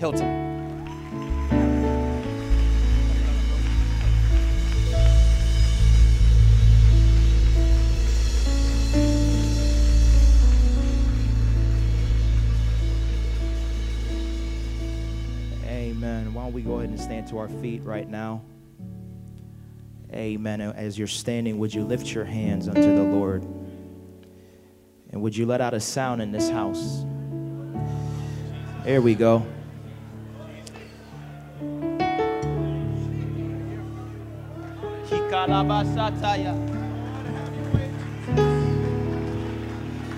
Hilton. Amen. Why don't we go ahead and stand to our feet right now? Amen. As you're standing, would you lift your hands unto the Lord? And would you let out a sound in this house? There we go.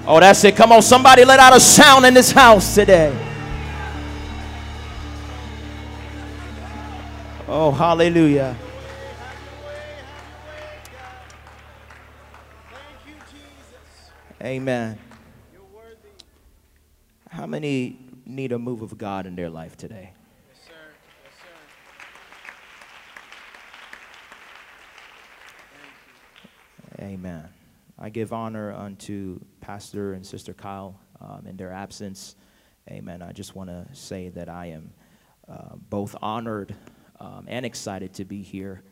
Oh, that's it. Come on, somebody let out a sound in this house today. Oh, hallelujah. Amen. How many need a move of God in their life today? Amen. I give honor unto Pastor and Sister Kyle um, in their absence. Amen. I just want to say that I am uh, both honored um, and excited to be here.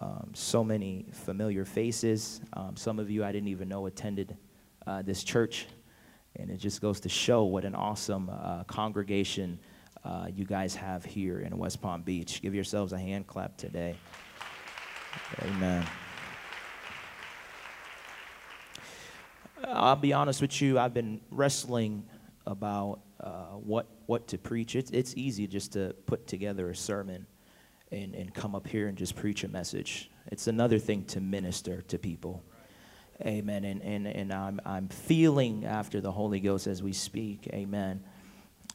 Um, so many familiar faces. Um, some of you I didn't even know attended uh, this church. And it just goes to show what an awesome uh, congregation uh, you guys have here in West Palm Beach. Give yourselves a hand clap today. Amen. I'll be honest with you, I've been wrestling about uh, what, what to preach. It's, it's easy just to put together a sermon and, and come up here and just preach a message. It's another thing to minister to people. Amen. And, and, and I'm, I'm feeling after the Holy Ghost as we speak. Amen.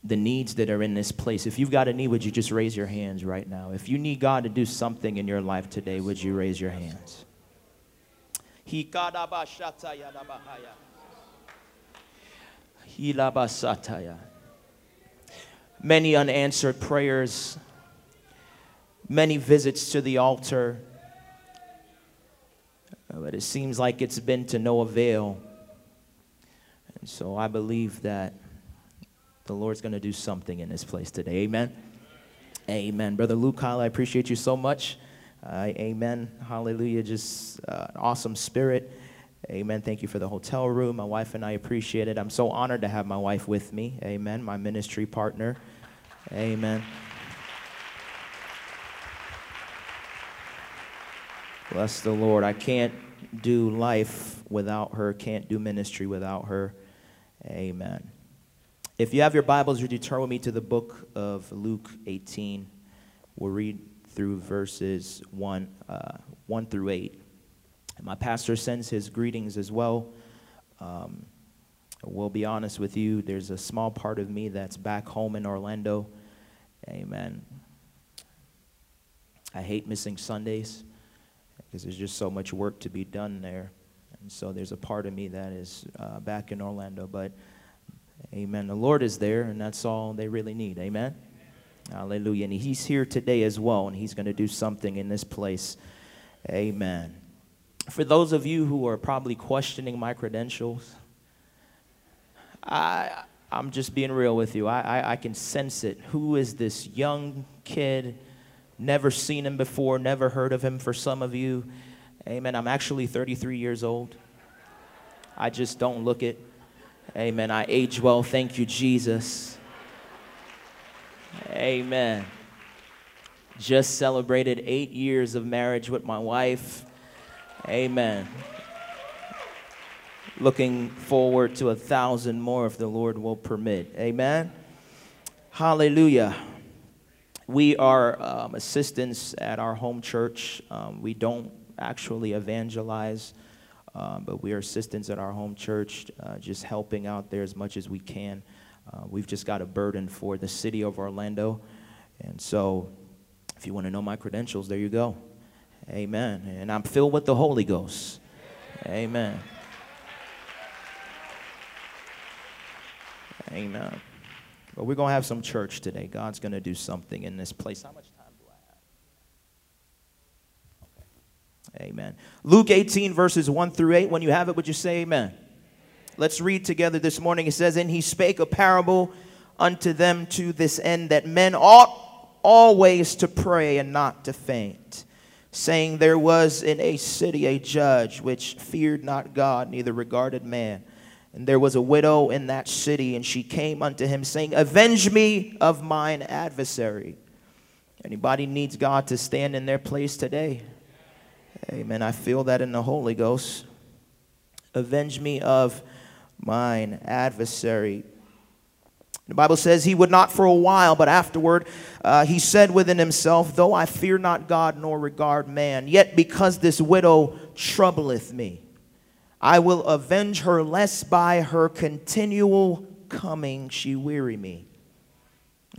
The needs that are in this place. If you've got a need, would you just raise your hands right now? If you need God to do something in your life today, would you raise your hands? Many unanswered prayers, many visits to the altar, uh, but it seems like it's been to no avail. And so I believe that the Lord's going to do something in this place today. Amen. Amen. Brother Luke Kyle, I appreciate you so much. Uh, amen. Hallelujah. Just uh, an awesome spirit. Amen. Thank you for the hotel room. My wife and I appreciate it. I'm so honored to have my wife with me. Amen. My ministry partner. Amen. Bless the Lord. I can't do life without her, can't do ministry without her. Amen. If you have your Bibles, you turn with me to the book of Luke 18? We'll read through verses 1, uh, 1 through 8. My pastor sends his greetings as well. Um, we'll be honest with you, there's a small part of me that's back home in Orlando. Amen. I hate missing Sundays because there's just so much work to be done there. And so there's a part of me that is uh, back in Orlando. But, amen, the Lord is there, and that's all they really need. Amen. Hallelujah. And He's here today as well, and He's going to do something in this place. Amen for those of you who are probably questioning my credentials, I, I'm just being real with you. I, I, I, can sense it. Who is this young kid? Never seen him before, never heard of him for some of you. Amen. I'm actually 33 years old. I just don't look it. Amen. I age well. Thank you, Jesus. Amen. Just celebrated eight years of marriage with my wife. Amen. Looking forward to a thousand more if the Lord will permit. Amen. Hallelujah. We are um, assistants at our home church. Um, we don't actually evangelize, um, but we are assistants at our home church, uh, just helping out there as much as we can. Uh, we've just got a burden for the city of Orlando. And so, if you want to know my credentials, there you go. Amen. And I'm filled with the Holy Ghost. Amen. Amen. But we're going to have some church today. God's going to do something in this place. How much time do I have? Okay. Amen. Luke 18, verses 1 through 8. When you have it, would you say amen? Let's read together this morning. It says, And he spake a parable unto them to this end that men ought always to pray and not to faint, saying, There was in a city a judge which feared not God, neither regarded man. And there was a widow in that city, and she came unto him, saying, Avenge me of mine adversary. Anybody needs God to stand in their place today? Amen. I feel that in the Holy Ghost. Avenge me of mine adversary. The Bible says he would not for a while, but afterward uh, he said within himself, Though I fear not God nor regard man, yet because this widow troubleth me, I will avenge her lest by her continual coming she weary me.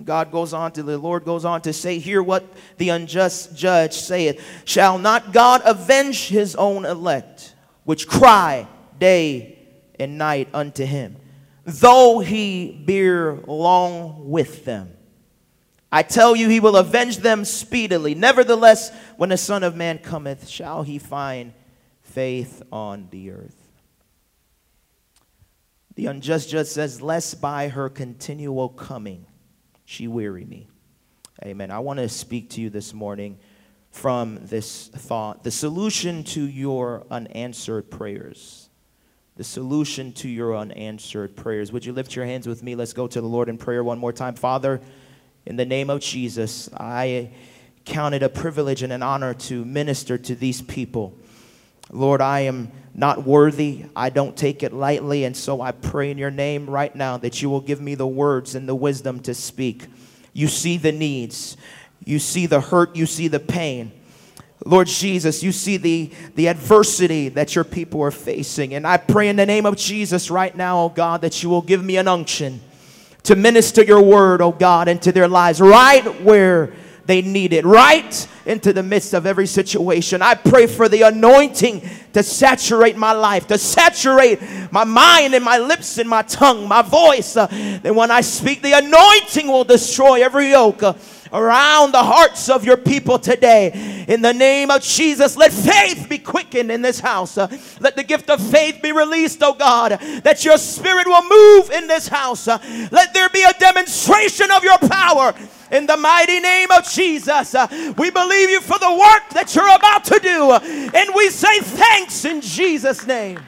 God goes on to, the Lord goes on to say, Hear what the unjust judge saith. Shall not God avenge his own elect, which cry day and night unto him, though he bear long with them? I tell you, he will avenge them speedily. Nevertheless, when the Son of Man cometh, shall he find faith on the earth? The unjust judge says, Lest by her continual coming, she weary me. Amen. I want to speak to you this morning from this thought the solution to your unanswered prayers. The solution to your unanswered prayers. Would you lift your hands with me? Let's go to the Lord in prayer one more time. Father, in the name of Jesus, I count it a privilege and an honor to minister to these people. Lord, I am not worthy. I don't take it lightly. And so I pray in your name right now that you will give me the words and the wisdom to speak. You see the needs, you see the hurt, you see the pain. Lord Jesus, you see the, the adversity that your people are facing. And I pray in the name of Jesus right now, oh God, that you will give me an unction to minister your word, oh God, into their lives right where they need it right into the midst of every situation. I pray for the anointing to saturate my life, to saturate my mind and my lips and my tongue, my voice. Uh, that when I speak, the anointing will destroy every yoke. Uh, around the hearts of your people today. In the name of Jesus, let faith be quickened in this house. Uh, let the gift of faith be released, oh God, that your spirit will move in this house. Uh, let there be a demonstration of your power in the mighty name of Jesus. Uh, we believe you for the work that you're about to do, and we say thanks in Jesus' name.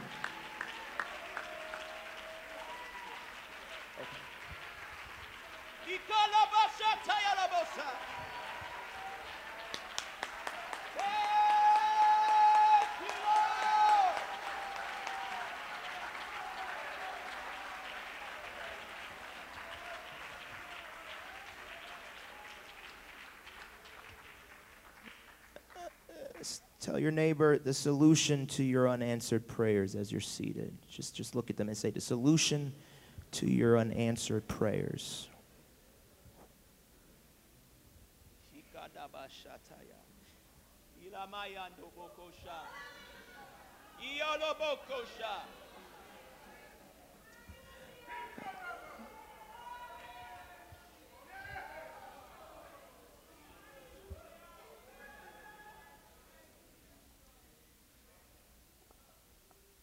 Tell your neighbor the solution to your unanswered prayers as you're seated. Just, just look at them and say, The solution to your unanswered prayers.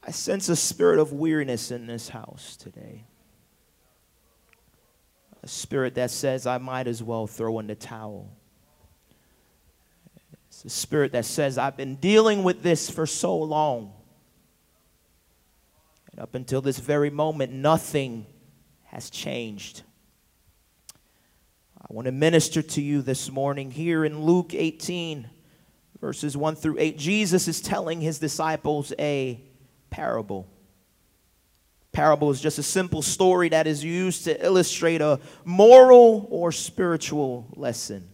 I sense a spirit of weariness in this house today. A spirit that says, I might as well throw in the towel. It's a spirit that says, I've been dealing with this for so long. And up until this very moment, nothing has changed. I want to minister to you this morning here in Luke 18, verses 1 through 8. Jesus is telling his disciples a parable. Parable is just a simple story that is used to illustrate a moral or spiritual lesson.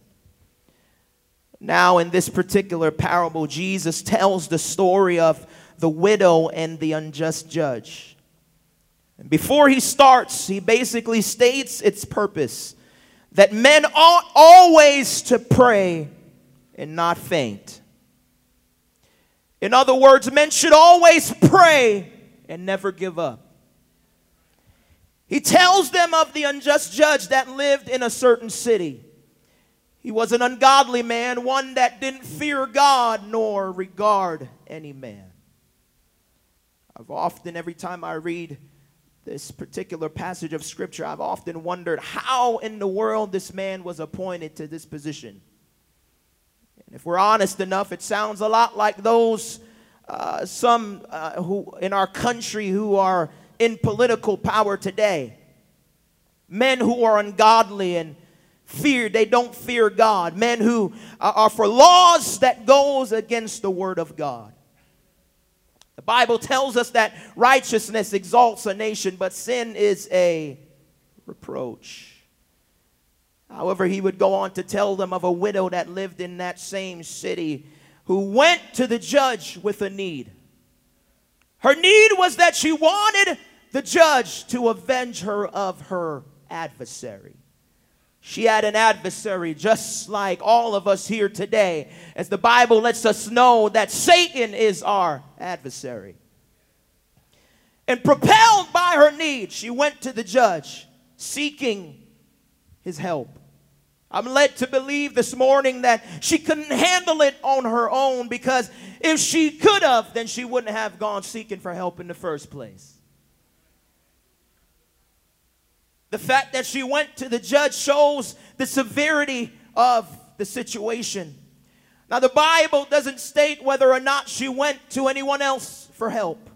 Now, in this particular parable, Jesus tells the story of the widow and the unjust judge. And before he starts, he basically states its purpose that men ought always to pray and not faint. In other words, men should always pray and never give up. He tells them of the unjust judge that lived in a certain city. He was an ungodly man, one that didn't fear God nor regard any man. I've often, every time I read this particular passage of scripture, I've often wondered how in the world this man was appointed to this position. If we're honest enough, it sounds a lot like those uh, some uh, who in our country who are in political power today. Men who are ungodly and fear they don't fear God. Men who are for laws that goes against the word of God. The Bible tells us that righteousness exalts a nation, but sin is a reproach. However, he would go on to tell them of a widow that lived in that same city who went to the judge with a need. Her need was that she wanted the judge to avenge her of her adversary. She had an adversary just like all of us here today, as the Bible lets us know that Satan is our adversary. And propelled by her need, she went to the judge seeking his help. I'm led to believe this morning that she couldn't handle it on her own because if she could have, then she wouldn't have gone seeking for help in the first place. The fact that she went to the judge shows the severity of the situation. Now, the Bible doesn't state whether or not she went to anyone else for help,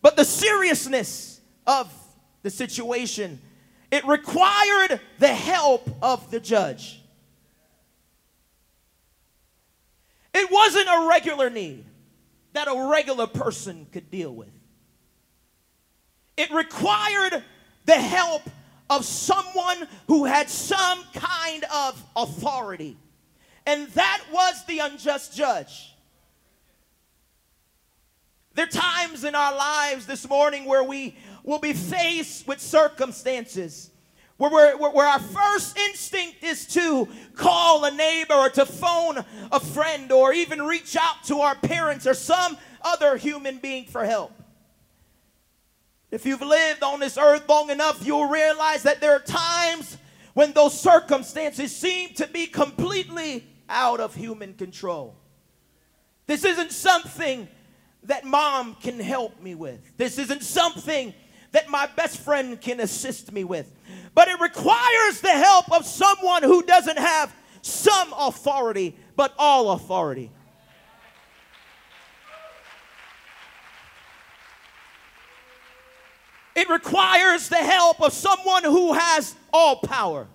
but the seriousness of the situation, it required the help of the judge. It wasn't a regular need that a regular person could deal with. It required the help of someone who had some kind of authority. And that was the unjust judge. There are times in our lives this morning where we will be faced with circumstances where, where, where our first instinct is to call a neighbor or to phone a friend or even reach out to our parents or some other human being for help. If you've lived on this earth long enough, you'll realize that there are times when those circumstances seem to be completely out of human control. This isn't something that mom can help me with. This isn't something that my best friend can assist me with. But it requires the help of someone who doesn't have some authority, but all authority. It requires the help of someone who has all power,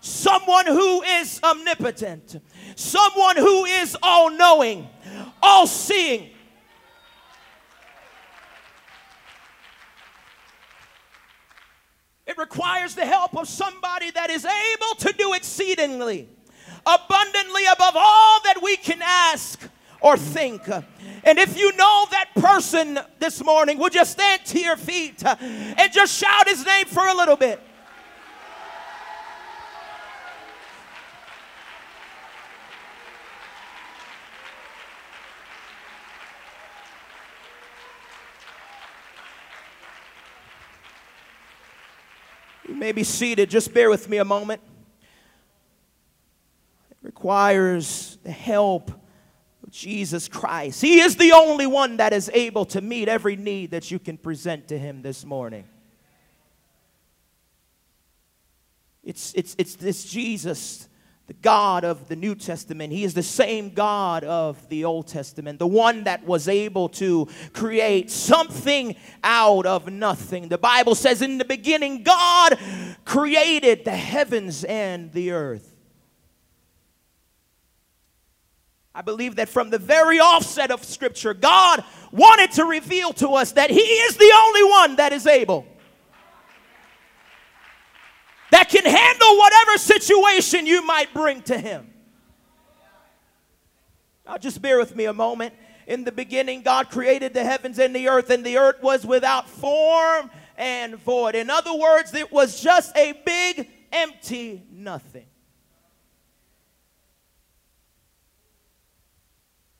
someone who is omnipotent, someone who is all knowing, all seeing. Requires the help of somebody that is able to do exceedingly, abundantly above all that we can ask or think. And if you know that person this morning, would you stand to your feet and just shout his name for a little bit? You may be seated. Just bear with me a moment. It requires the help of Jesus Christ. He is the only one that is able to meet every need that you can present to Him this morning. It's, it's, it's this Jesus, the God of the New Testament. He is the same God of the Old Testament, the one that was able to create something out of nothing. The Bible says, In the beginning, God created the heavens and the earth. I believe that from the very offset of Scripture, God wanted to reveal to us that He is the only one that is able, that can handle whatever situation you might bring to Him. Now, just bear with me a moment. In the beginning, God created the heavens and the earth, and the earth was without form and void. In other words, it was just a big, empty nothing.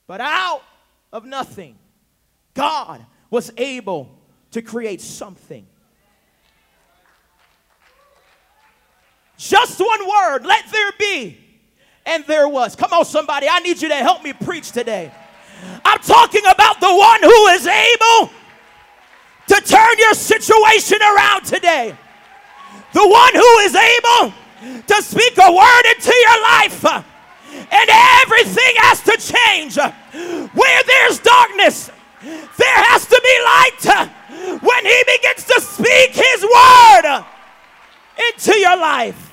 But out of nothing, God was able to create something. Just one word, let there be. And there was. Come on, somebody, I need you to help me preach today. I'm talking about the one who is able to turn your situation around today. The one who is able to speak a word into your life uh, and everything has to change. Where there's darkness, there has to be light uh, when He begins to speak His word into your life.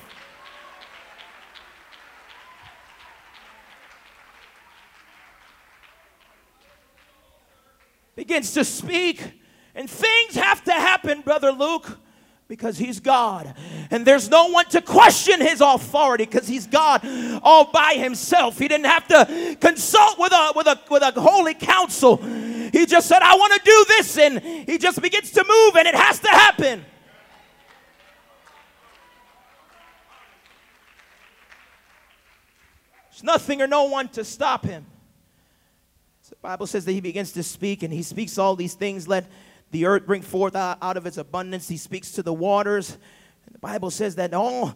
Begins to speak, and things have to happen, Brother Luke because he's God. And there's no one to question his authority because he's God all by himself. He didn't have to consult with a, with a, with a holy council. He just said, I want to do this. And he just begins to move and it has to happen. There's nothing or no one to stop him. So the Bible says that he begins to speak and he speaks all these things. Let the earth bring forth out of its abundance. He speaks to the waters. And The Bible says that all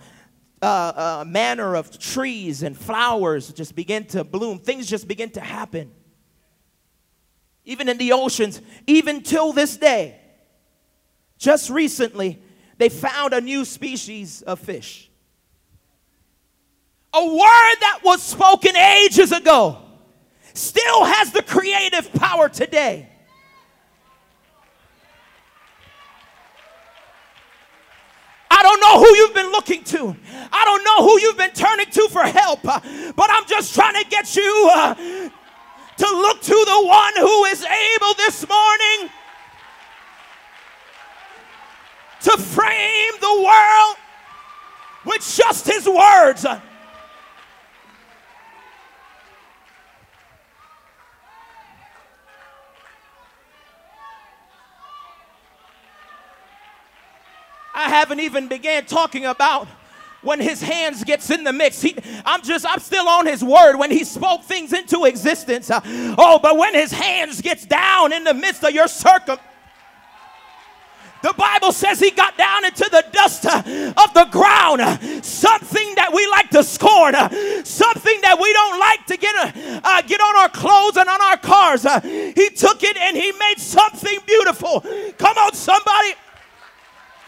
uh, uh, manner of trees and flowers just begin to bloom. Things just begin to happen. Even in the oceans, even till this day. Just recently, they found a new species of fish. A word that was spoken ages ago still has the creative power today. I don't know who you've been looking to. I don't know who you've been turning to for help. Uh, but I'm just trying to get you uh, to look to the one who is able this morning to frame the world with just his words. Haven't even began talking about when his hands gets in the mix. He, I'm just, I'm still on his word when he spoke things into existence. Uh, oh, but when his hands gets down in the midst of your circum, the Bible says he got down into the dust uh, of the ground. Uh, something that we like to scorn, uh, something that we don't like to get, uh, uh, get on our clothes and on our cars. Uh, he took it and he made something beautiful. Come on, somebody.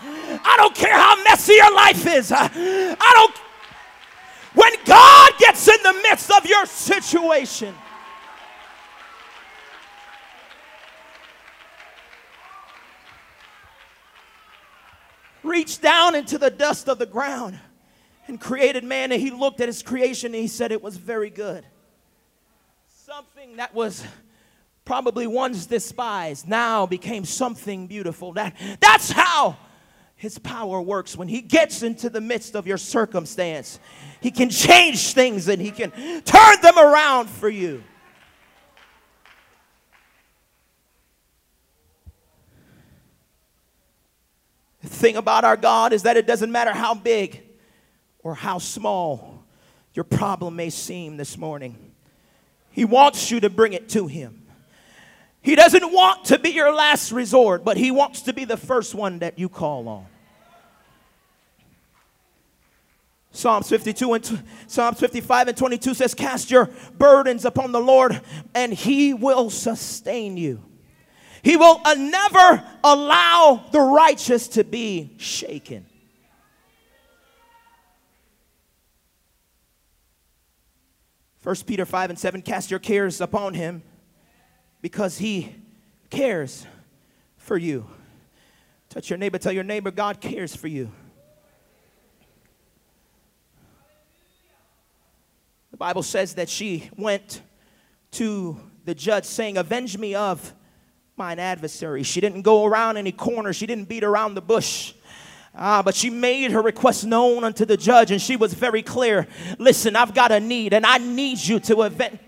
I don't care how messy your life is. I don't. When God gets in the midst of your situation, reached down into the dust of the ground and created man, and he looked at his creation and he said it was very good. Something that was probably once despised now became something beautiful. That, that's how his power works when He gets into the midst of your circumstance. He can change things and He can turn them around for you. The thing about our God is that it doesn't matter how big or how small your problem may seem this morning, He wants you to bring it to Him. He doesn't want to be your last resort, but He wants to be the first one that you call on. Psalms 52 and t- Psalms 55 and 22 says, Cast your burdens upon the Lord, and he will sustain you. He will uh, never allow the righteous to be shaken. First Peter 5 and 7, cast your cares upon him because he cares for you. Touch your neighbor, tell your neighbor, God cares for you. The Bible says that she went to the judge saying, Avenge me of mine adversary. She didn't go around any corner, she didn't beat around the bush. Ah, but she made her request known unto the judge, and she was very clear. Listen, I've got a need, and I need you to avenge.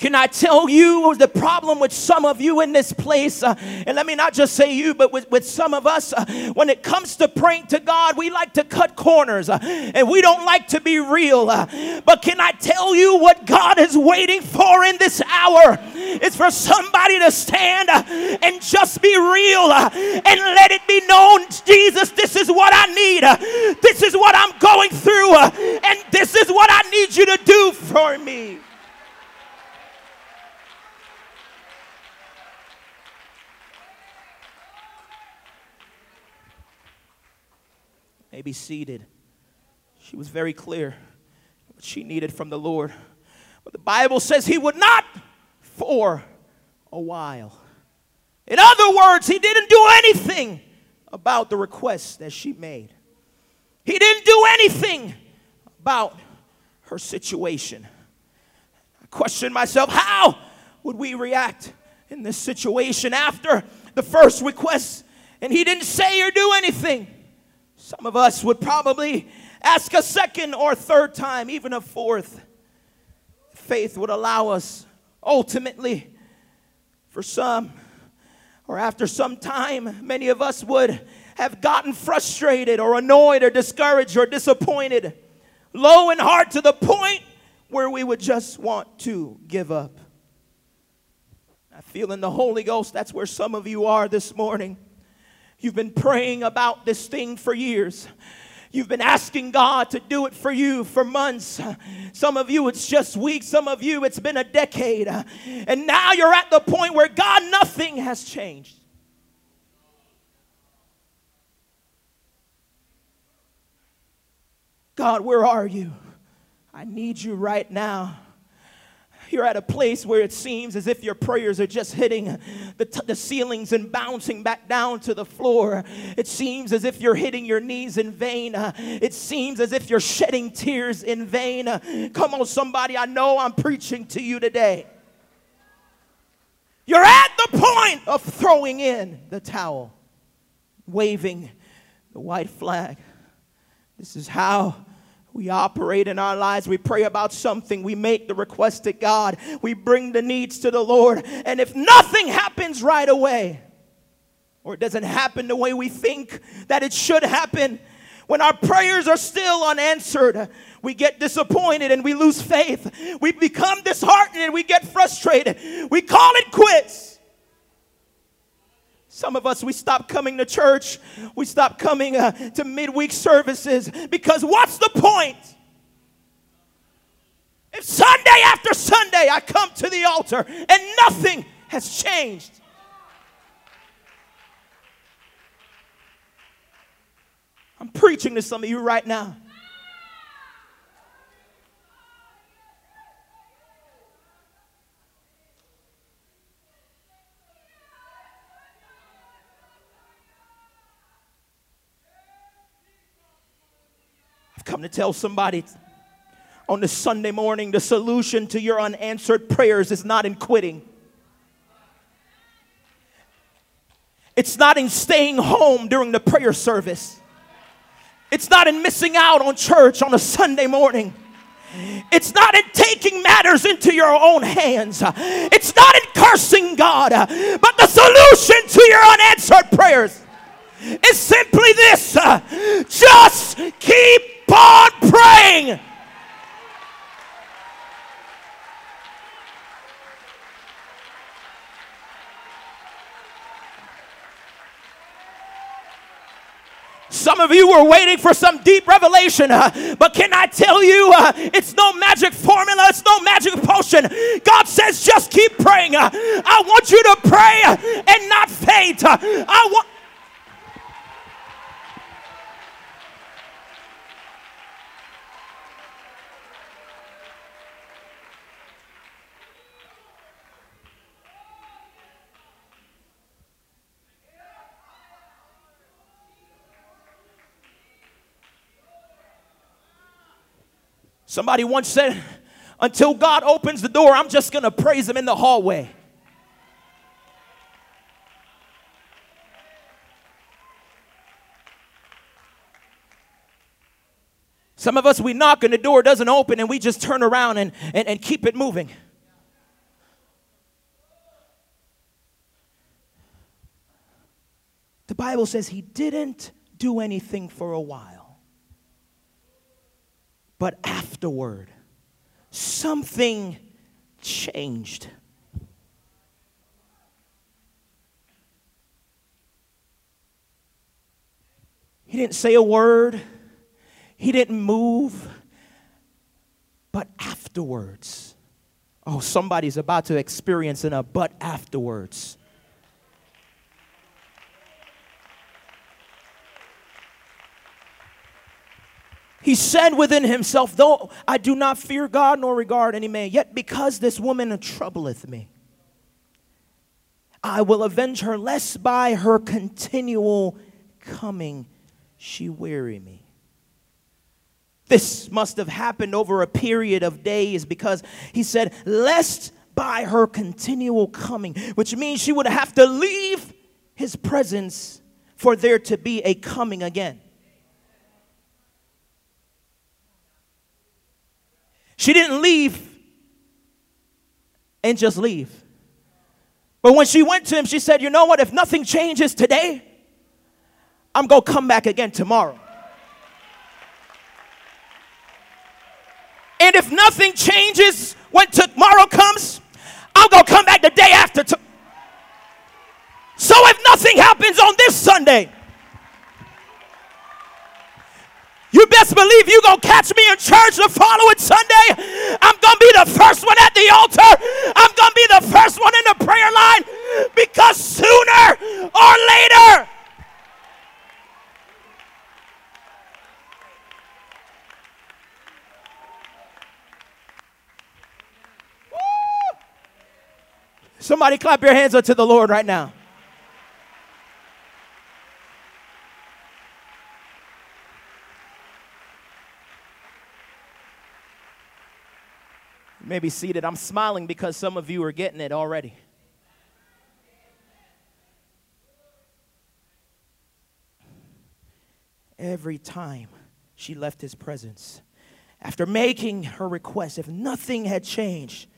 Can I tell you the problem with some of you in this place? Uh, and let me not just say you, but with, with some of us, uh, when it comes to praying to God, we like to cut corners uh, and we don't like to be real. Uh, but can I tell you what God is waiting for in this hour? It's for somebody to stand uh, and just be real uh, and let it be known Jesus, this is what I need. this is what I'm going through. and this is what I need you to do for me. May be seated. She was very clear what she needed from the Lord. But the Bible says he would not for a while. In other words, he didn't do anything about the request that she made. He didn't do anything about her situation. I questioned myself, how would we react in this situation after the first request and he didn't say or do anything? Some of us would probably ask a second or third time, even a fourth. Faith would allow us ultimately, for some, or after some time, many of us would have gotten frustrated or annoyed or discouraged or disappointed, low in heart to the point where we would just want to give up. I feel in the Holy Ghost that's where some of you are this morning. You've been praying about this thing for years. You've been asking God to do it for you for months. Some of you, it's just weeks. Some of you, it's been a decade. And now you're at the point where God, nothing has changed. God, where are you? I need you right now. You're at a place where it seems as if your prayers are just hitting the, t- the ceilings and bouncing back down to the floor. It seems as if you're hitting your knees in vain. Uh, it seems as if you're shedding tears in vain. Uh, come on, somebody, I know I'm preaching to you today. You're at the point of throwing in the towel, waving the white flag. This is how we operate in our lives. We pray about something. We make the request to God. We bring the needs to the Lord. And if nothing happens right away, or it doesn't happen the way we think that it should happen, when our prayers are still unanswered, we get disappointed and we lose faith. We become disheartened and we get frustrated. We call it quits. Some of us, we stop coming to church. We stop coming uh, to midweek services because what's the point? If Sunday after Sunday I come to the altar and nothing has changed. I'm preaching to some of you right now. I've come to tell somebody on this Sunday morning the solution to your unanswered prayers is not in quitting. It's not in staying home during the prayer service. It's not in missing out on church on a Sunday morning. It's not in taking matters into your own hands. It's not in cursing God, but the solution to your unanswered prayers is simply this just keep on praying. Some of you were waiting for some deep revelation, uh, but can I tell you, uh, it's no magic formula, it's no magic potion. God says, just keep praying. Uh, I want you to pray and not faint. Uh, I want. Somebody once said, until God opens the door, I'm just going to praise Him in the hallway. Some of us, we knock and the door doesn't open and we just turn around and, and, and keep it moving. The Bible says he didn't do anything for a while. But afterward, something changed. He didn't say a word, he didn't move. But afterwards, oh, somebody's about to experience in a but afterwards. He said within himself, Though I do not fear God nor regard any man, yet because this woman troubleth me, I will avenge her, lest by her continual coming she weary me. This must have happened over a period of days because he said, Lest by her continual coming, which means she would have to leave his presence for there to be a coming again. She didn't leave and just leave. But when she went to him, she said, You know what? If nothing changes today, I'm going to come back again tomorrow. And if nothing changes when tomorrow comes, I'm going to come back the day after. To- so if nothing happens on this Sunday, You best believe you gonna catch me in church the following Sunday. I'm gonna be the first one at the altar. I'm gonna be the first one in the prayer line because sooner or later. Somebody clap your hands up to the Lord right now. May be seated. I'm smiling because some of you are getting it already. Every time she left his presence, after making her request, if nothing had changed,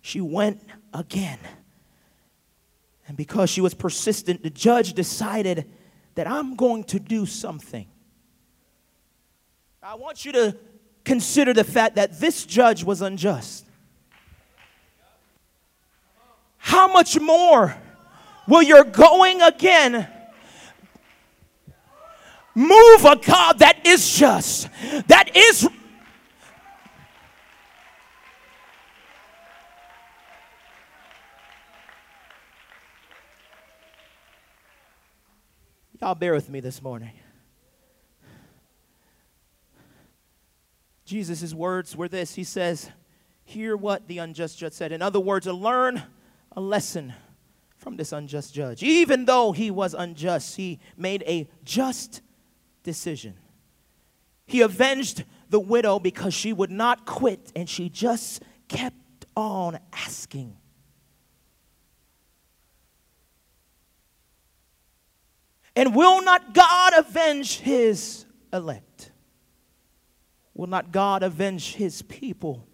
she went again. And because she was persistent, the judge decided that I'm going to do something. I want you to consider the fact that this judge was unjust how much more will your going again move a God that is just, that is. Y'all bear with me this morning. Jesus' words were this He says, Hear what the unjust judge said. In other words, learn a lesson from this unjust judge. Even though he was unjust, he made a just decision. He avenged the widow because she would not quit and she just kept on asking. And will not God avenge his elect? Will not God avenge his people?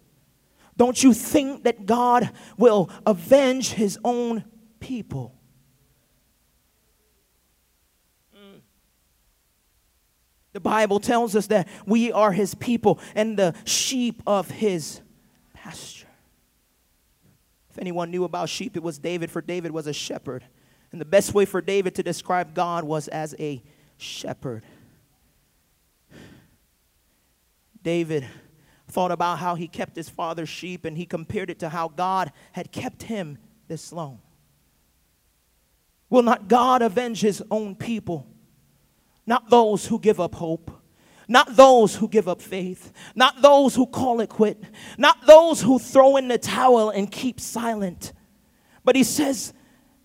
Don't you think that God will avenge his own people? Mm. The Bible tells us that we are his people and the sheep of his pasture. If anyone knew about sheep, it was David, for David was a shepherd. And the best way for David to describe God was as a shepherd. David thought about how he kept his father's sheep and he compared it to how God had kept him this long. Will not God avenge his own people? Not those who give up hope, not those who give up faith, not those who call it quit, not those who throw in the towel and keep silent. But he says,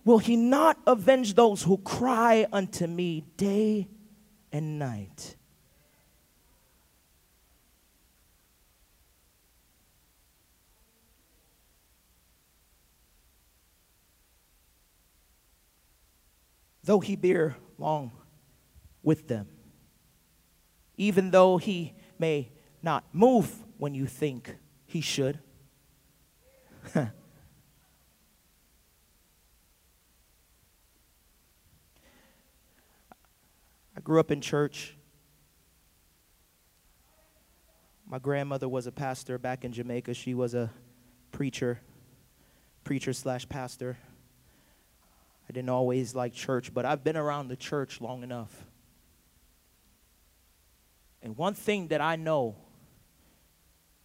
Will he not avenge those who cry unto me day and night? Though he bear long with them, even though he may not move when you think he should. I grew up in church. My grandmother was a pastor back in Jamaica. She was a preacher, preacher slash pastor. I didn't always like church, but I've been around the church long enough. And one thing that I know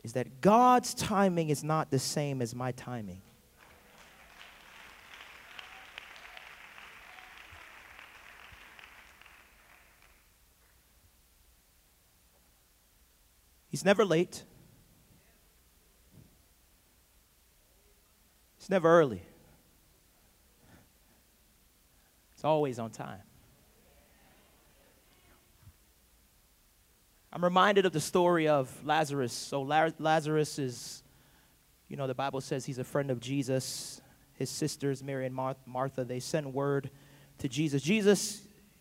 is that God's timing is not the same as my timing. He's never late. He's never early. It's always on time. I'm reminded of the story of Lazarus. So, Lazarus is, you know, the Bible says he's a friend of Jesus. His sisters, Mary and Martha, they send word to Jesus Jesus,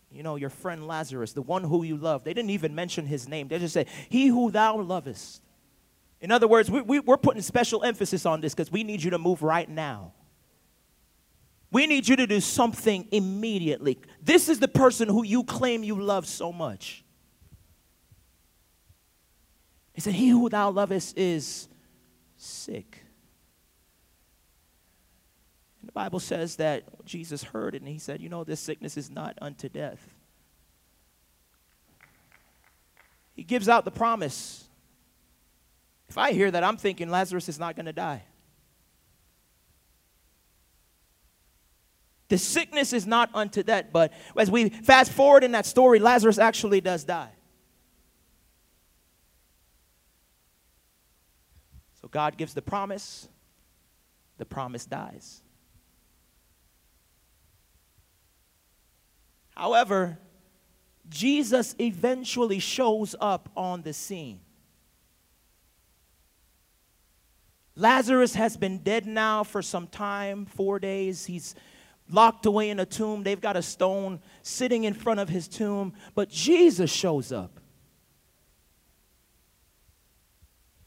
you know, your friend Lazarus, the one who you love. They didn't even mention his name. They just said, He who thou lovest. In other words, we, we're putting special emphasis on this because we need you to move right now. We need you to do something immediately. This is the person who you claim you love so much. He said, He who thou lovest is sick. And The Bible says that Jesus heard it and he said, You know, this sickness is not unto death. He gives out the promise. If I hear that, I'm thinking Lazarus is not going to die. The sickness is not unto death, but as we fast forward in that story, Lazarus actually does die. So God gives the promise, the promise dies. However, Jesus eventually shows up on the scene. Lazarus has been dead now for some time, four days. He's locked away in a tomb. They've got a stone sitting in front of his tomb, but Jesus shows up.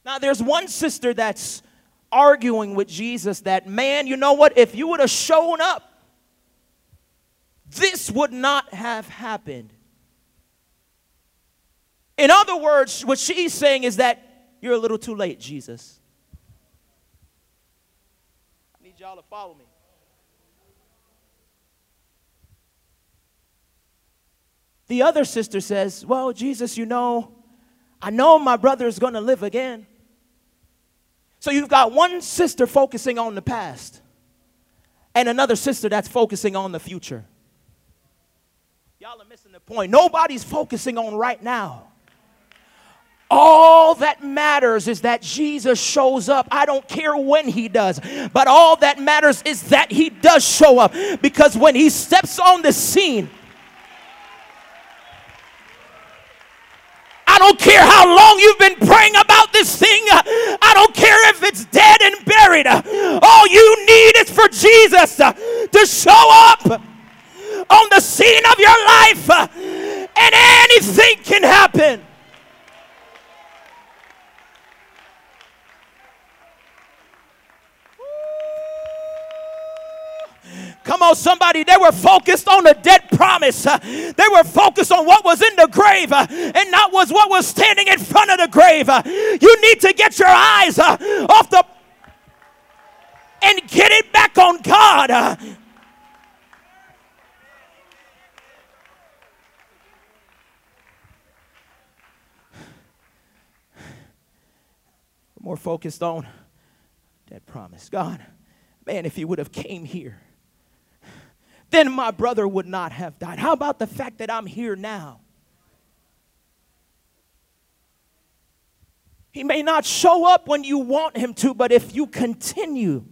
Now, there's one sister that's arguing with Jesus that, man, you know what? If you would have shown up, this would not have happened. In other words, what she's saying is that you're a little too late, Jesus. I need y'all to follow me. The other sister says, Well, Jesus, you know, I know my brother is going to live again. So you've got one sister focusing on the past, and another sister that's focusing on the future. Y'all are missing the point. Nobody's focusing on right now. All that matters is that Jesus shows up. I don't care when he does, but all that matters is that he does show up because when he steps on the scene, I don't care how long you've been praying about this thing. I don't care if it's dead and buried. All you need is for Jesus to show up on the scene of your life, and anything can happen. Come on, somebody. They were focused on the dead promise. Uh, they were focused on what was in the grave uh, and not was what was standing in front of the grave. Uh, you need to get your eyes off the and get it back on God. More focused on that promise. God, man, if you would have came here, then my brother would not have died. How about the fact that I'm here now? He may not show up when you want him to, but if you continue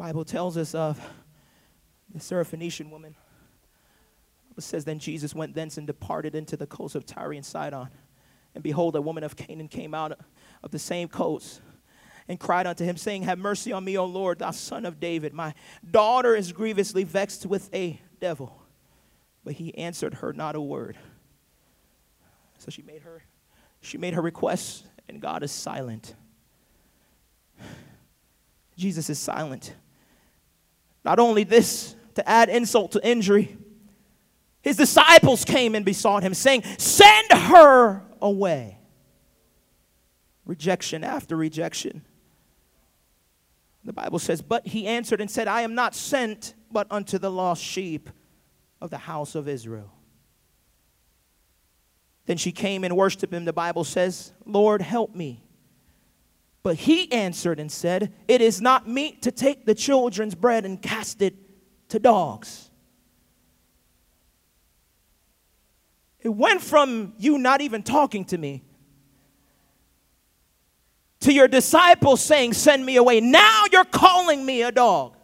Bible tells us of the Syrophoenician woman. It says, Then Jesus went thence and departed into the coast of Tyre and Sidon. And behold, a woman of Canaan came out of the same coast and cried unto him, saying, Have mercy on me, O Lord, thou son of David. My daughter is grievously vexed with a devil. But he answered her not a word. So she made her, she made her request, and God is silent. Jesus is silent. Not only this, to add insult to injury, his disciples came and besought him, saying, Send her away. Rejection after rejection. The Bible says, But he answered and said, I am not sent but unto the lost sheep of the house of Israel. Then she came and worshiped him. The Bible says, Lord, help me. But he answered and said, It is not meet to take the children's bread and cast it to dogs. It went from you not even talking to me to your disciples saying, Send me away. Now you're calling me a dog.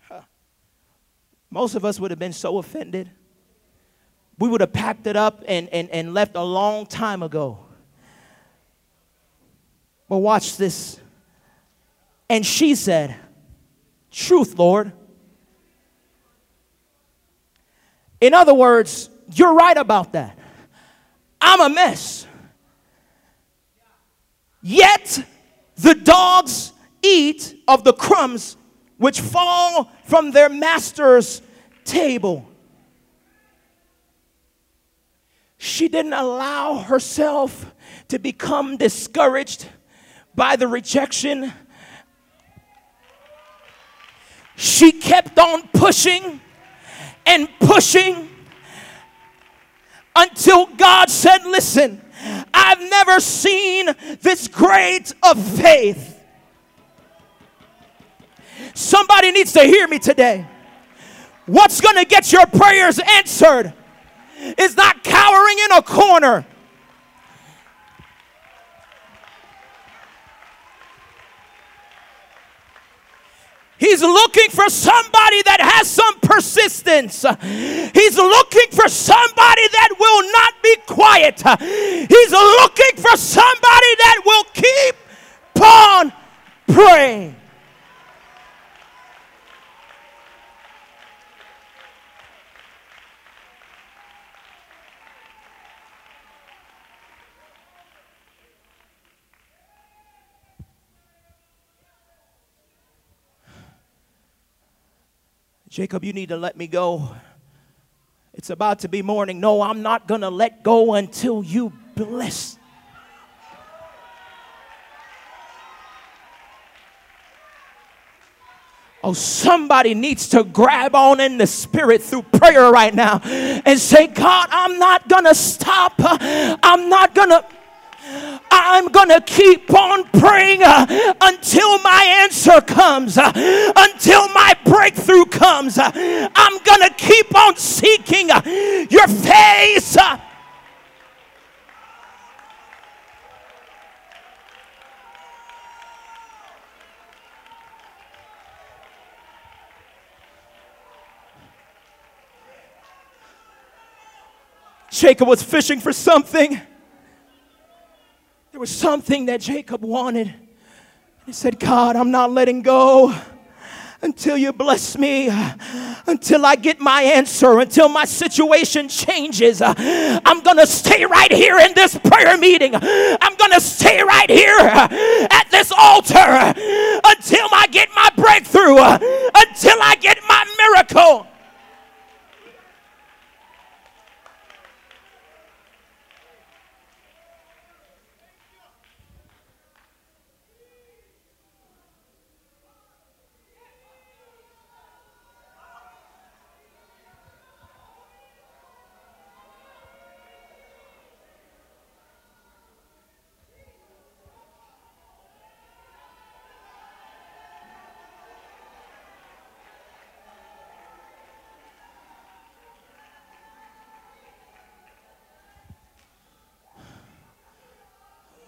Huh. Most of us would have been so offended we would have packed it up and, and, and left a long time ago. But watch this. And she said, Truth, Lord. In other words, you're right about that. I'm a mess. Yet the dogs eat of the crumbs which fall from their master's table. she didn't allow herself to become discouraged by the rejection. She kept on pushing and pushing until God said, Listen, I've never seen this great of faith. Somebody needs to hear me today. What's going to get your prayers answered is not cowering in a corner. He's looking for somebody that has some persistence. He's looking for somebody that will not be quiet. He's looking for somebody that will keep on praying. Jacob, you need to let me go. It's about to be morning. No, I'm not going to let go until you bless. Oh, somebody needs to grab on in the spirit through prayer right now and say, God, I'm not going to stop. I'm not going to. I'm going to keep on praying uh, until my answer comes, uh, until my breakthrough comes. Uh, I'm going to keep on seeking uh, your face. Uh. Jacob was fishing for something. There was something that Jacob wanted. He said, God, I'm not letting go until you bless me, until I get my answer, until my situation changes. I'm going to stay right here in this prayer meeting. I'm going to stay right here at this altar until I get my breakthrough, until I get my miracle.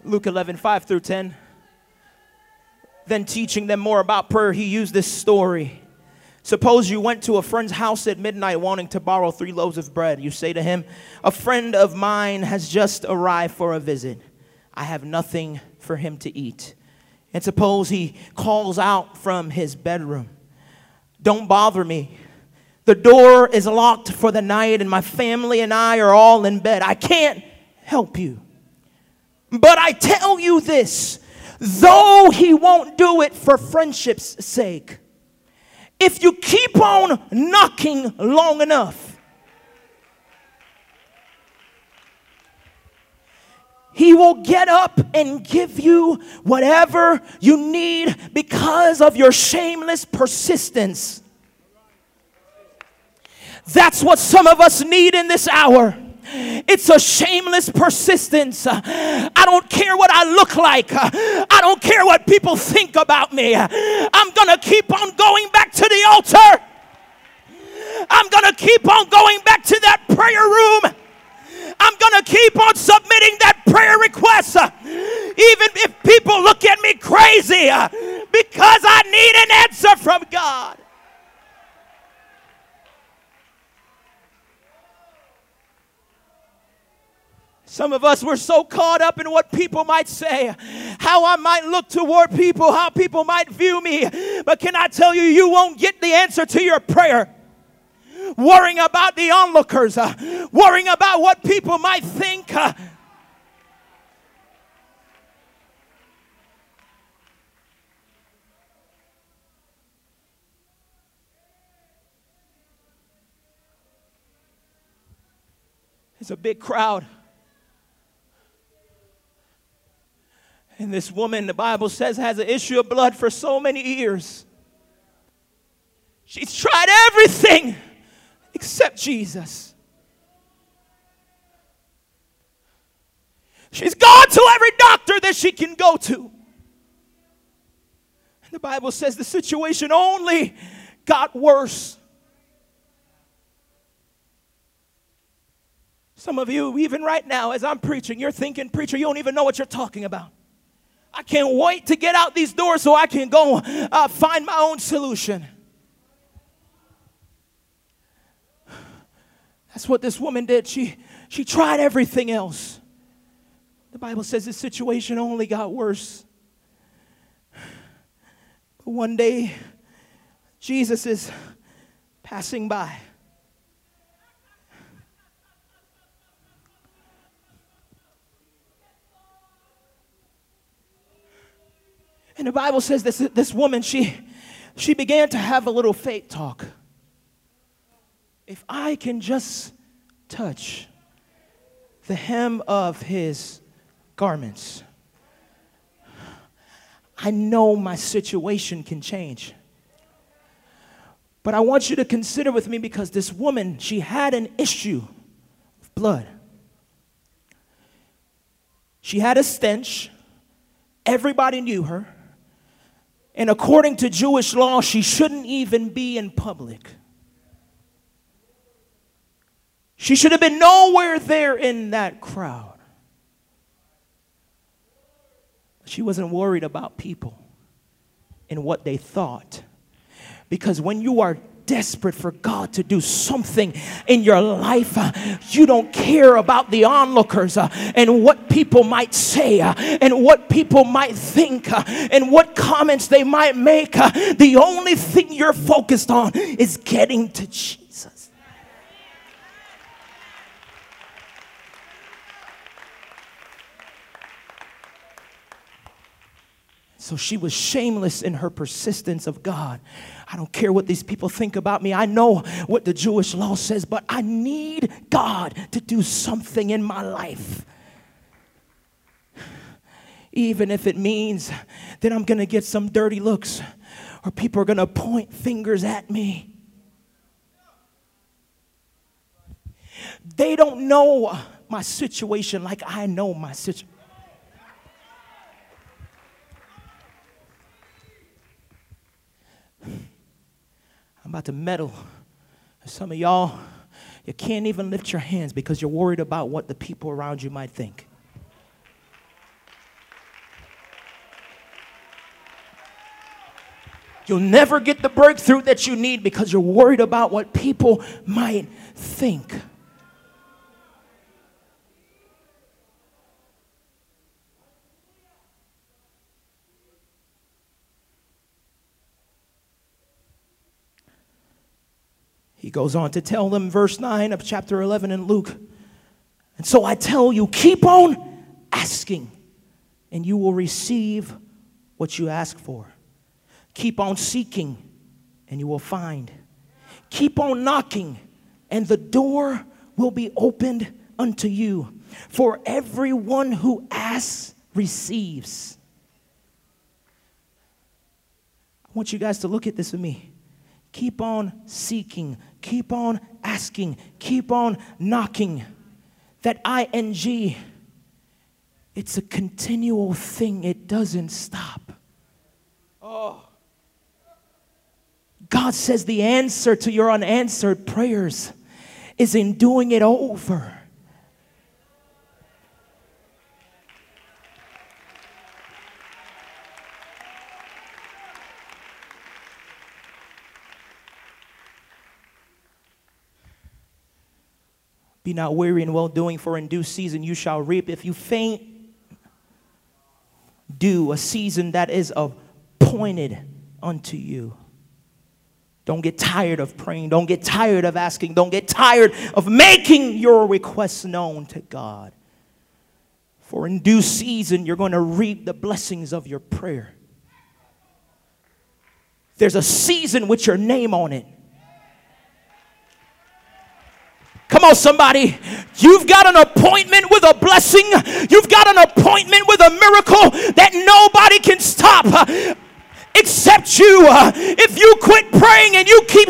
Luke 11, 5 through 10. Then teaching them more about prayer, he used this story. Suppose you went to a friend's house at midnight wanting to borrow three loaves of bread. You say to him, A friend of mine has just arrived for a visit. I have nothing for him to eat. And suppose he calls out from his bedroom, Don't bother me. The door is locked for the night, and my family and I are all in bed. I can't help you. But I tell you this though he won't do it for friendship's sake, if you keep on knocking long enough, He will get up and give you whatever you need because of your shameless persistence. That's what some of us need in this hour. It's a shameless persistence. I don't care what I look like. I don't care what people think about me. I'm going to keep on going back to the altar. I'm going to keep on going back to that prayer room. I'm going to keep on submitting that prayer request, even if people look at me crazy, because I need an answer from God. Some of us were so caught up in what people might say, how I might look toward people, how people might view me. But can I tell you, you won't get the answer to your prayer worrying about the onlookers, uh, worrying about what people might think. Uh. It's a big crowd. And this woman, the Bible says, has an issue of blood for so many years. She's tried everything except Jesus. She's gone to every doctor that she can go to. And the Bible says the situation only got worse. Some of you, even right now, as I'm preaching, you're thinking, Preacher, you don't even know what you're talking about. I can't wait to get out these doors so I can go uh, find my own solution. That's what this woman did. She, she tried everything else. The Bible says the situation only got worse. But one day, Jesus is passing by. And the Bible says this, this woman, she, she began to have a little faith talk if I can just touch the hem of his garments, I know my situation can change. But I want you to consider with me because this woman, she had an issue of blood. She had a stench. Everybody knew her. And according to Jewish law, she shouldn't even be in public. She should have been nowhere there in that crowd. She wasn't worried about people and what they thought. Because when you are desperate for God to do something in your life, uh, you don't care about the onlookers uh, and what people might say uh, and what people might think and what comments they might make. The only thing you're focused on is getting to Jesus. So she was shameless in her persistence of God. I don't care what these people think about me. I know what the Jewish law says, but I need God to do something in my life. Even if it means that I'm going to get some dirty looks or people are going to point fingers at me. They don't know my situation like I know my situation. About to meddle. Some of y'all, you can't even lift your hands because you're worried about what the people around you might think. You'll never get the breakthrough that you need because you're worried about what people might think. He goes on to tell them, verse 9 of chapter 11 in Luke. And so I tell you, keep on asking, and you will receive what you ask for. Keep on seeking, and you will find. Keep on knocking, and the door will be opened unto you. For everyone who asks receives. I want you guys to look at this with me. Keep on seeking, keep on asking, keep on knocking. That ing, it's a continual thing, it doesn't stop. Oh. God says the answer to your unanswered prayers is in doing it over. Be not weary in well doing, for in due season you shall reap. If you faint, do a season that is appointed unto you. Don't get tired of praying. Don't get tired of asking. Don't get tired of making your requests known to God. For in due season, you're going to reap the blessings of your prayer. There's a season with your name on it. Come on, somebody. You've got an appointment with a blessing. You've got an appointment with a miracle that nobody can stop uh, except you. Uh, if you quit praying and you keep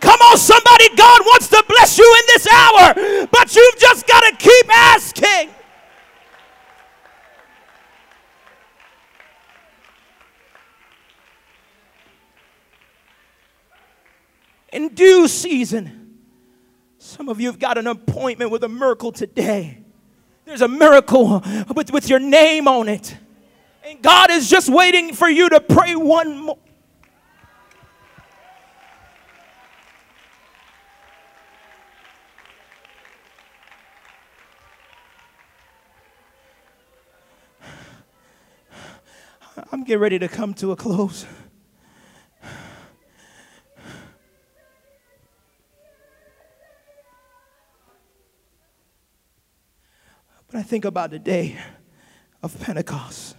Come on, somebody, God wants to bless you in this hour, but you've just got to keep asking. In due season. Some of you have got an appointment with a miracle today. There's a miracle with, with your name on it. And God is just waiting for you to pray one more. I'm getting ready to come to a close. But I think about the day of Pentecost,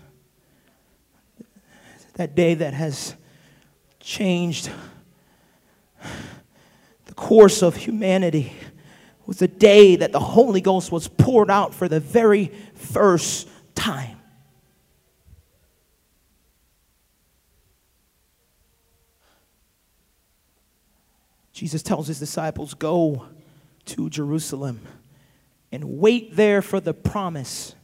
that day that has changed the course of humanity was the day that the Holy Ghost was poured out for the very first time. Jesus tells his disciples, Go to Jerusalem and wait there for the promise.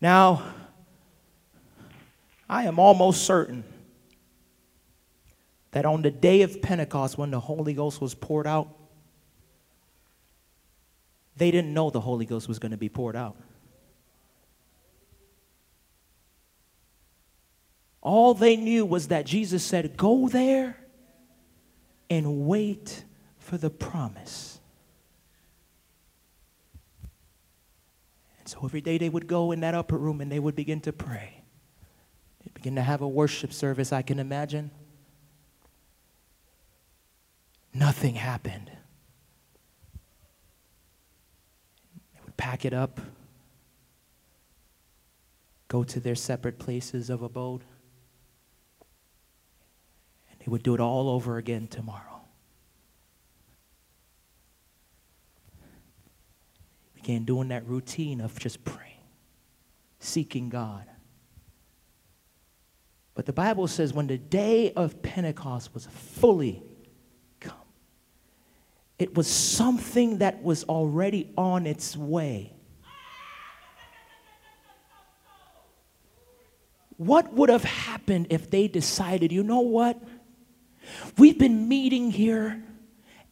Now, I am almost certain that on the day of Pentecost, when the Holy Ghost was poured out, they didn't know the Holy Ghost was going to be poured out. All they knew was that Jesus said, Go there and wait for the promise. And so every day they would go in that upper room and they would begin to pray. They'd begin to have a worship service, I can imagine. Nothing happened. They would pack it up, go to their separate places of abode. He would do it all over again tomorrow. Began doing that routine of just praying, seeking God. But the Bible says when the day of Pentecost was fully come, it was something that was already on its way. What would have happened if they decided, you know what? We've been meeting here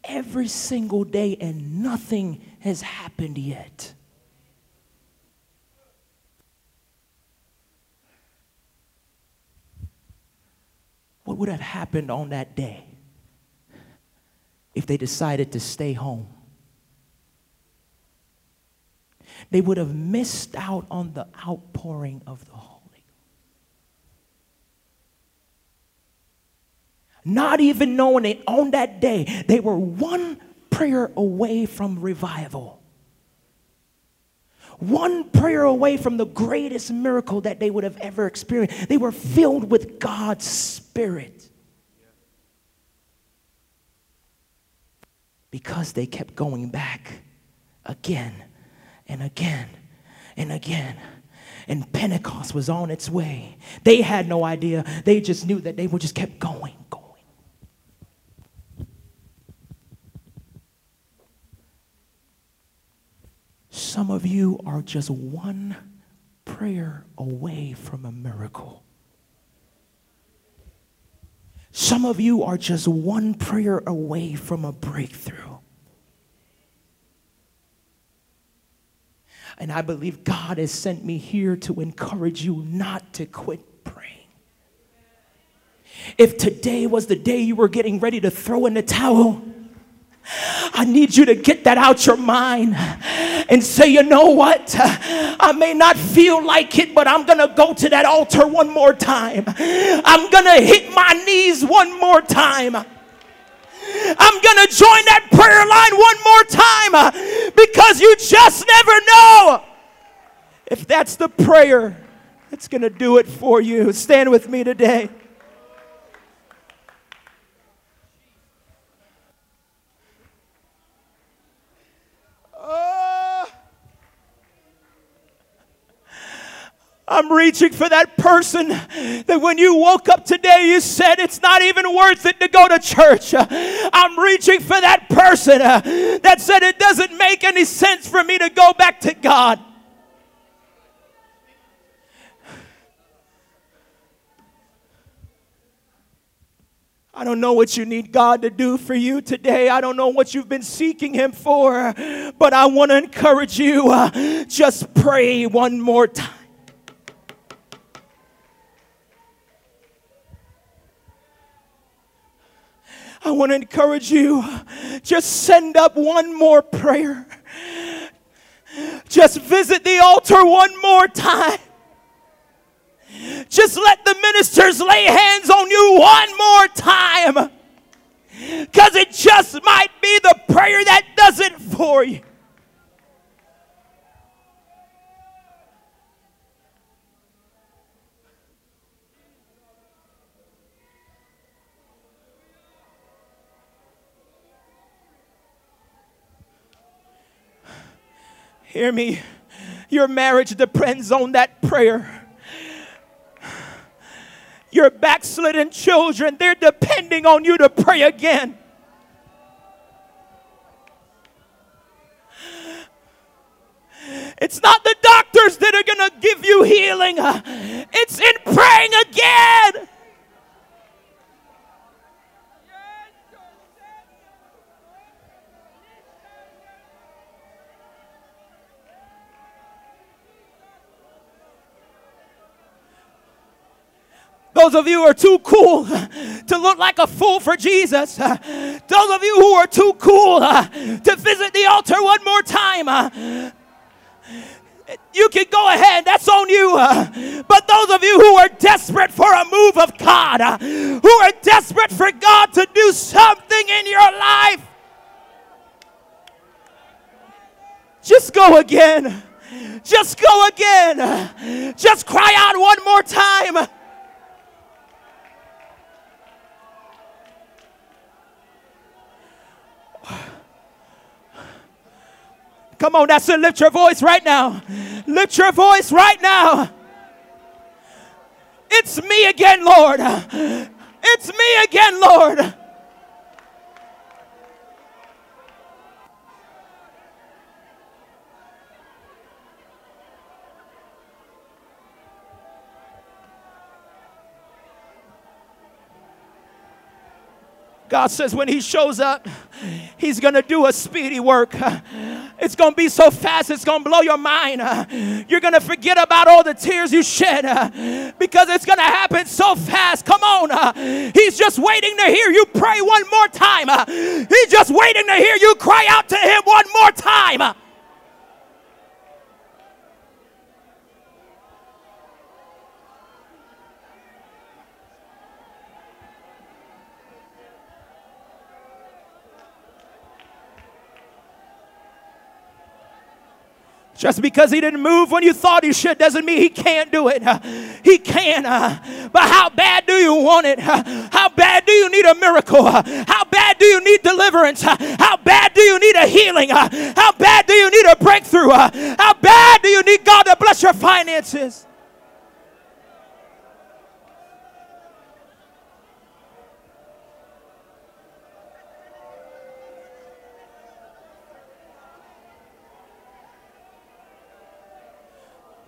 every single day and nothing has happened yet. What would have happened on that day if they decided to stay home? They would have missed out on the outpouring of the Holy not even knowing it on that day, they were one prayer away from revival. One prayer away from the greatest miracle that they would have ever experienced. They were filled with God's Spirit. Because they kept going back again and again and again and Pentecost was on its way. They had no idea. They just knew that they would just kept going, going. Some of you are just one prayer away from a miracle. Some of you are just one prayer away from a breakthrough. And I believe God has sent me here to encourage you not to quit praying. If today was the day you were getting ready to throw in the towel, I need you to get that out your mind and say, you know what? I may not feel like it, but I'm going to go to that altar one more time. I'm going to hit my knees one more time. I'm going to join that prayer line one more time because you just never know if that's the prayer that's going to do it for you. Stand with me today. I'm reaching for that person that when you woke up today, you said it's not even worth it to go to church. I'm reaching for that person that said it doesn't make any sense for me to go back to God. I don't know what you need God to do for you today. I don't know what you've been seeking Him for, but I want to encourage you uh, just pray one more time. I want to encourage you just send up one more prayer. Just visit the altar one more time. Just let the ministers lay hands on you one more time. Because it just might be the prayer that does it for you. Hear me. Your marriage depends on that prayer. Your backslidden children, they're depending on you to pray again. It's not the doctors that are going to give you healing, it's in praying again. Those of you who are too cool to look like a fool for Jesus. Those of you who are too cool to visit the altar one more time. You can go ahead, that's on you. But those of you who are desperate for a move of God, who are desperate for God to do something in your life, just go again. Just go again. Just cry out one more time. Come on, that's it. Lift your voice right now. Lift your voice right now. It's me again, Lord. It's me again, Lord. God says when He shows up, He's going to do a speedy work. It's going to be so fast, it's going to blow your mind. You're going to forget about all the tears you shed because it's going to happen so fast. Come on. He's just waiting to hear you pray one more time. He's just waiting to hear you cry out to Him one more time. Just because he didn't move when you thought he should doesn't mean he can't do it. He can. Uh, but how bad do you want it? How bad do you need a miracle? How bad do you need deliverance? How bad do you need a healing? How bad do you need a breakthrough? How bad do you need God to bless your finances?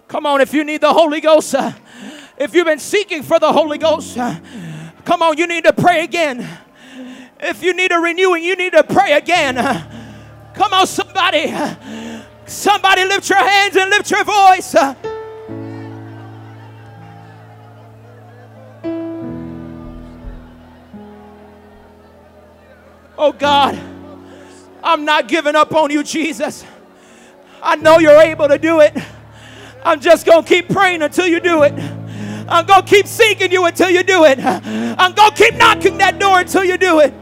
Come on, if you need the Holy Ghost, uh, if you've been seeking for the Holy Ghost, uh, come on, you need to pray again. If you need a renewing, you need to pray again. Uh, come on, somebody. Somebody lift your hands and lift your voice. Oh God, I'm not giving up on you, Jesus. I know you're able to do it. I'm just going to keep praying until you do it. I'm going to keep seeking you until you do it. I'm going to keep knocking that door until you do it.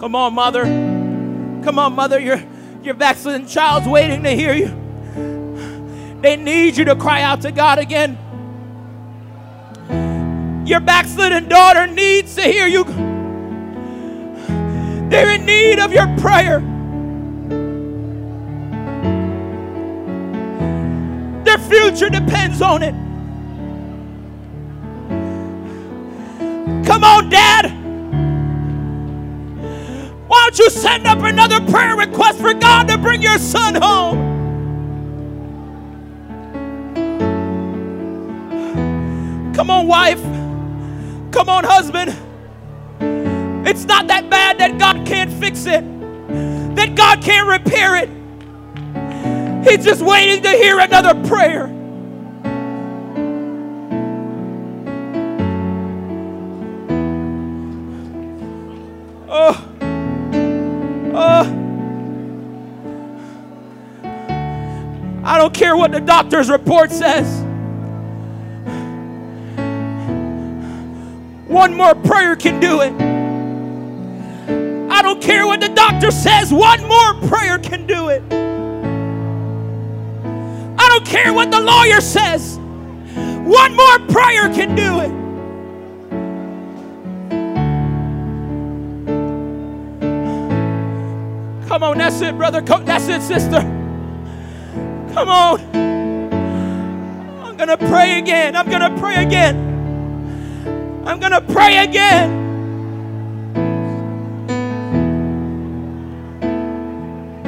Come on, mother. Come on, mother. Your, your backslidden child's waiting to hear you. They need you to cry out to God again. Your backslidden daughter needs to hear you. They're in need of your prayer. Their future depends on it. Come on, Dad. Don't you send up another prayer request for God to bring your son home? Come on, wife. Come on, husband. It's not that bad that God can't fix it, that God can't repair it. He's just waiting to hear another prayer. Oh, don't care what the doctor's report says. One more prayer can do it. I don't care what the doctor says, one more prayer can do it. I don't care what the lawyer says, one more prayer can do it. Come on, that's it, brother. That's it, sister. Come on. I'm going to pray again. I'm going to pray again. I'm going to pray again.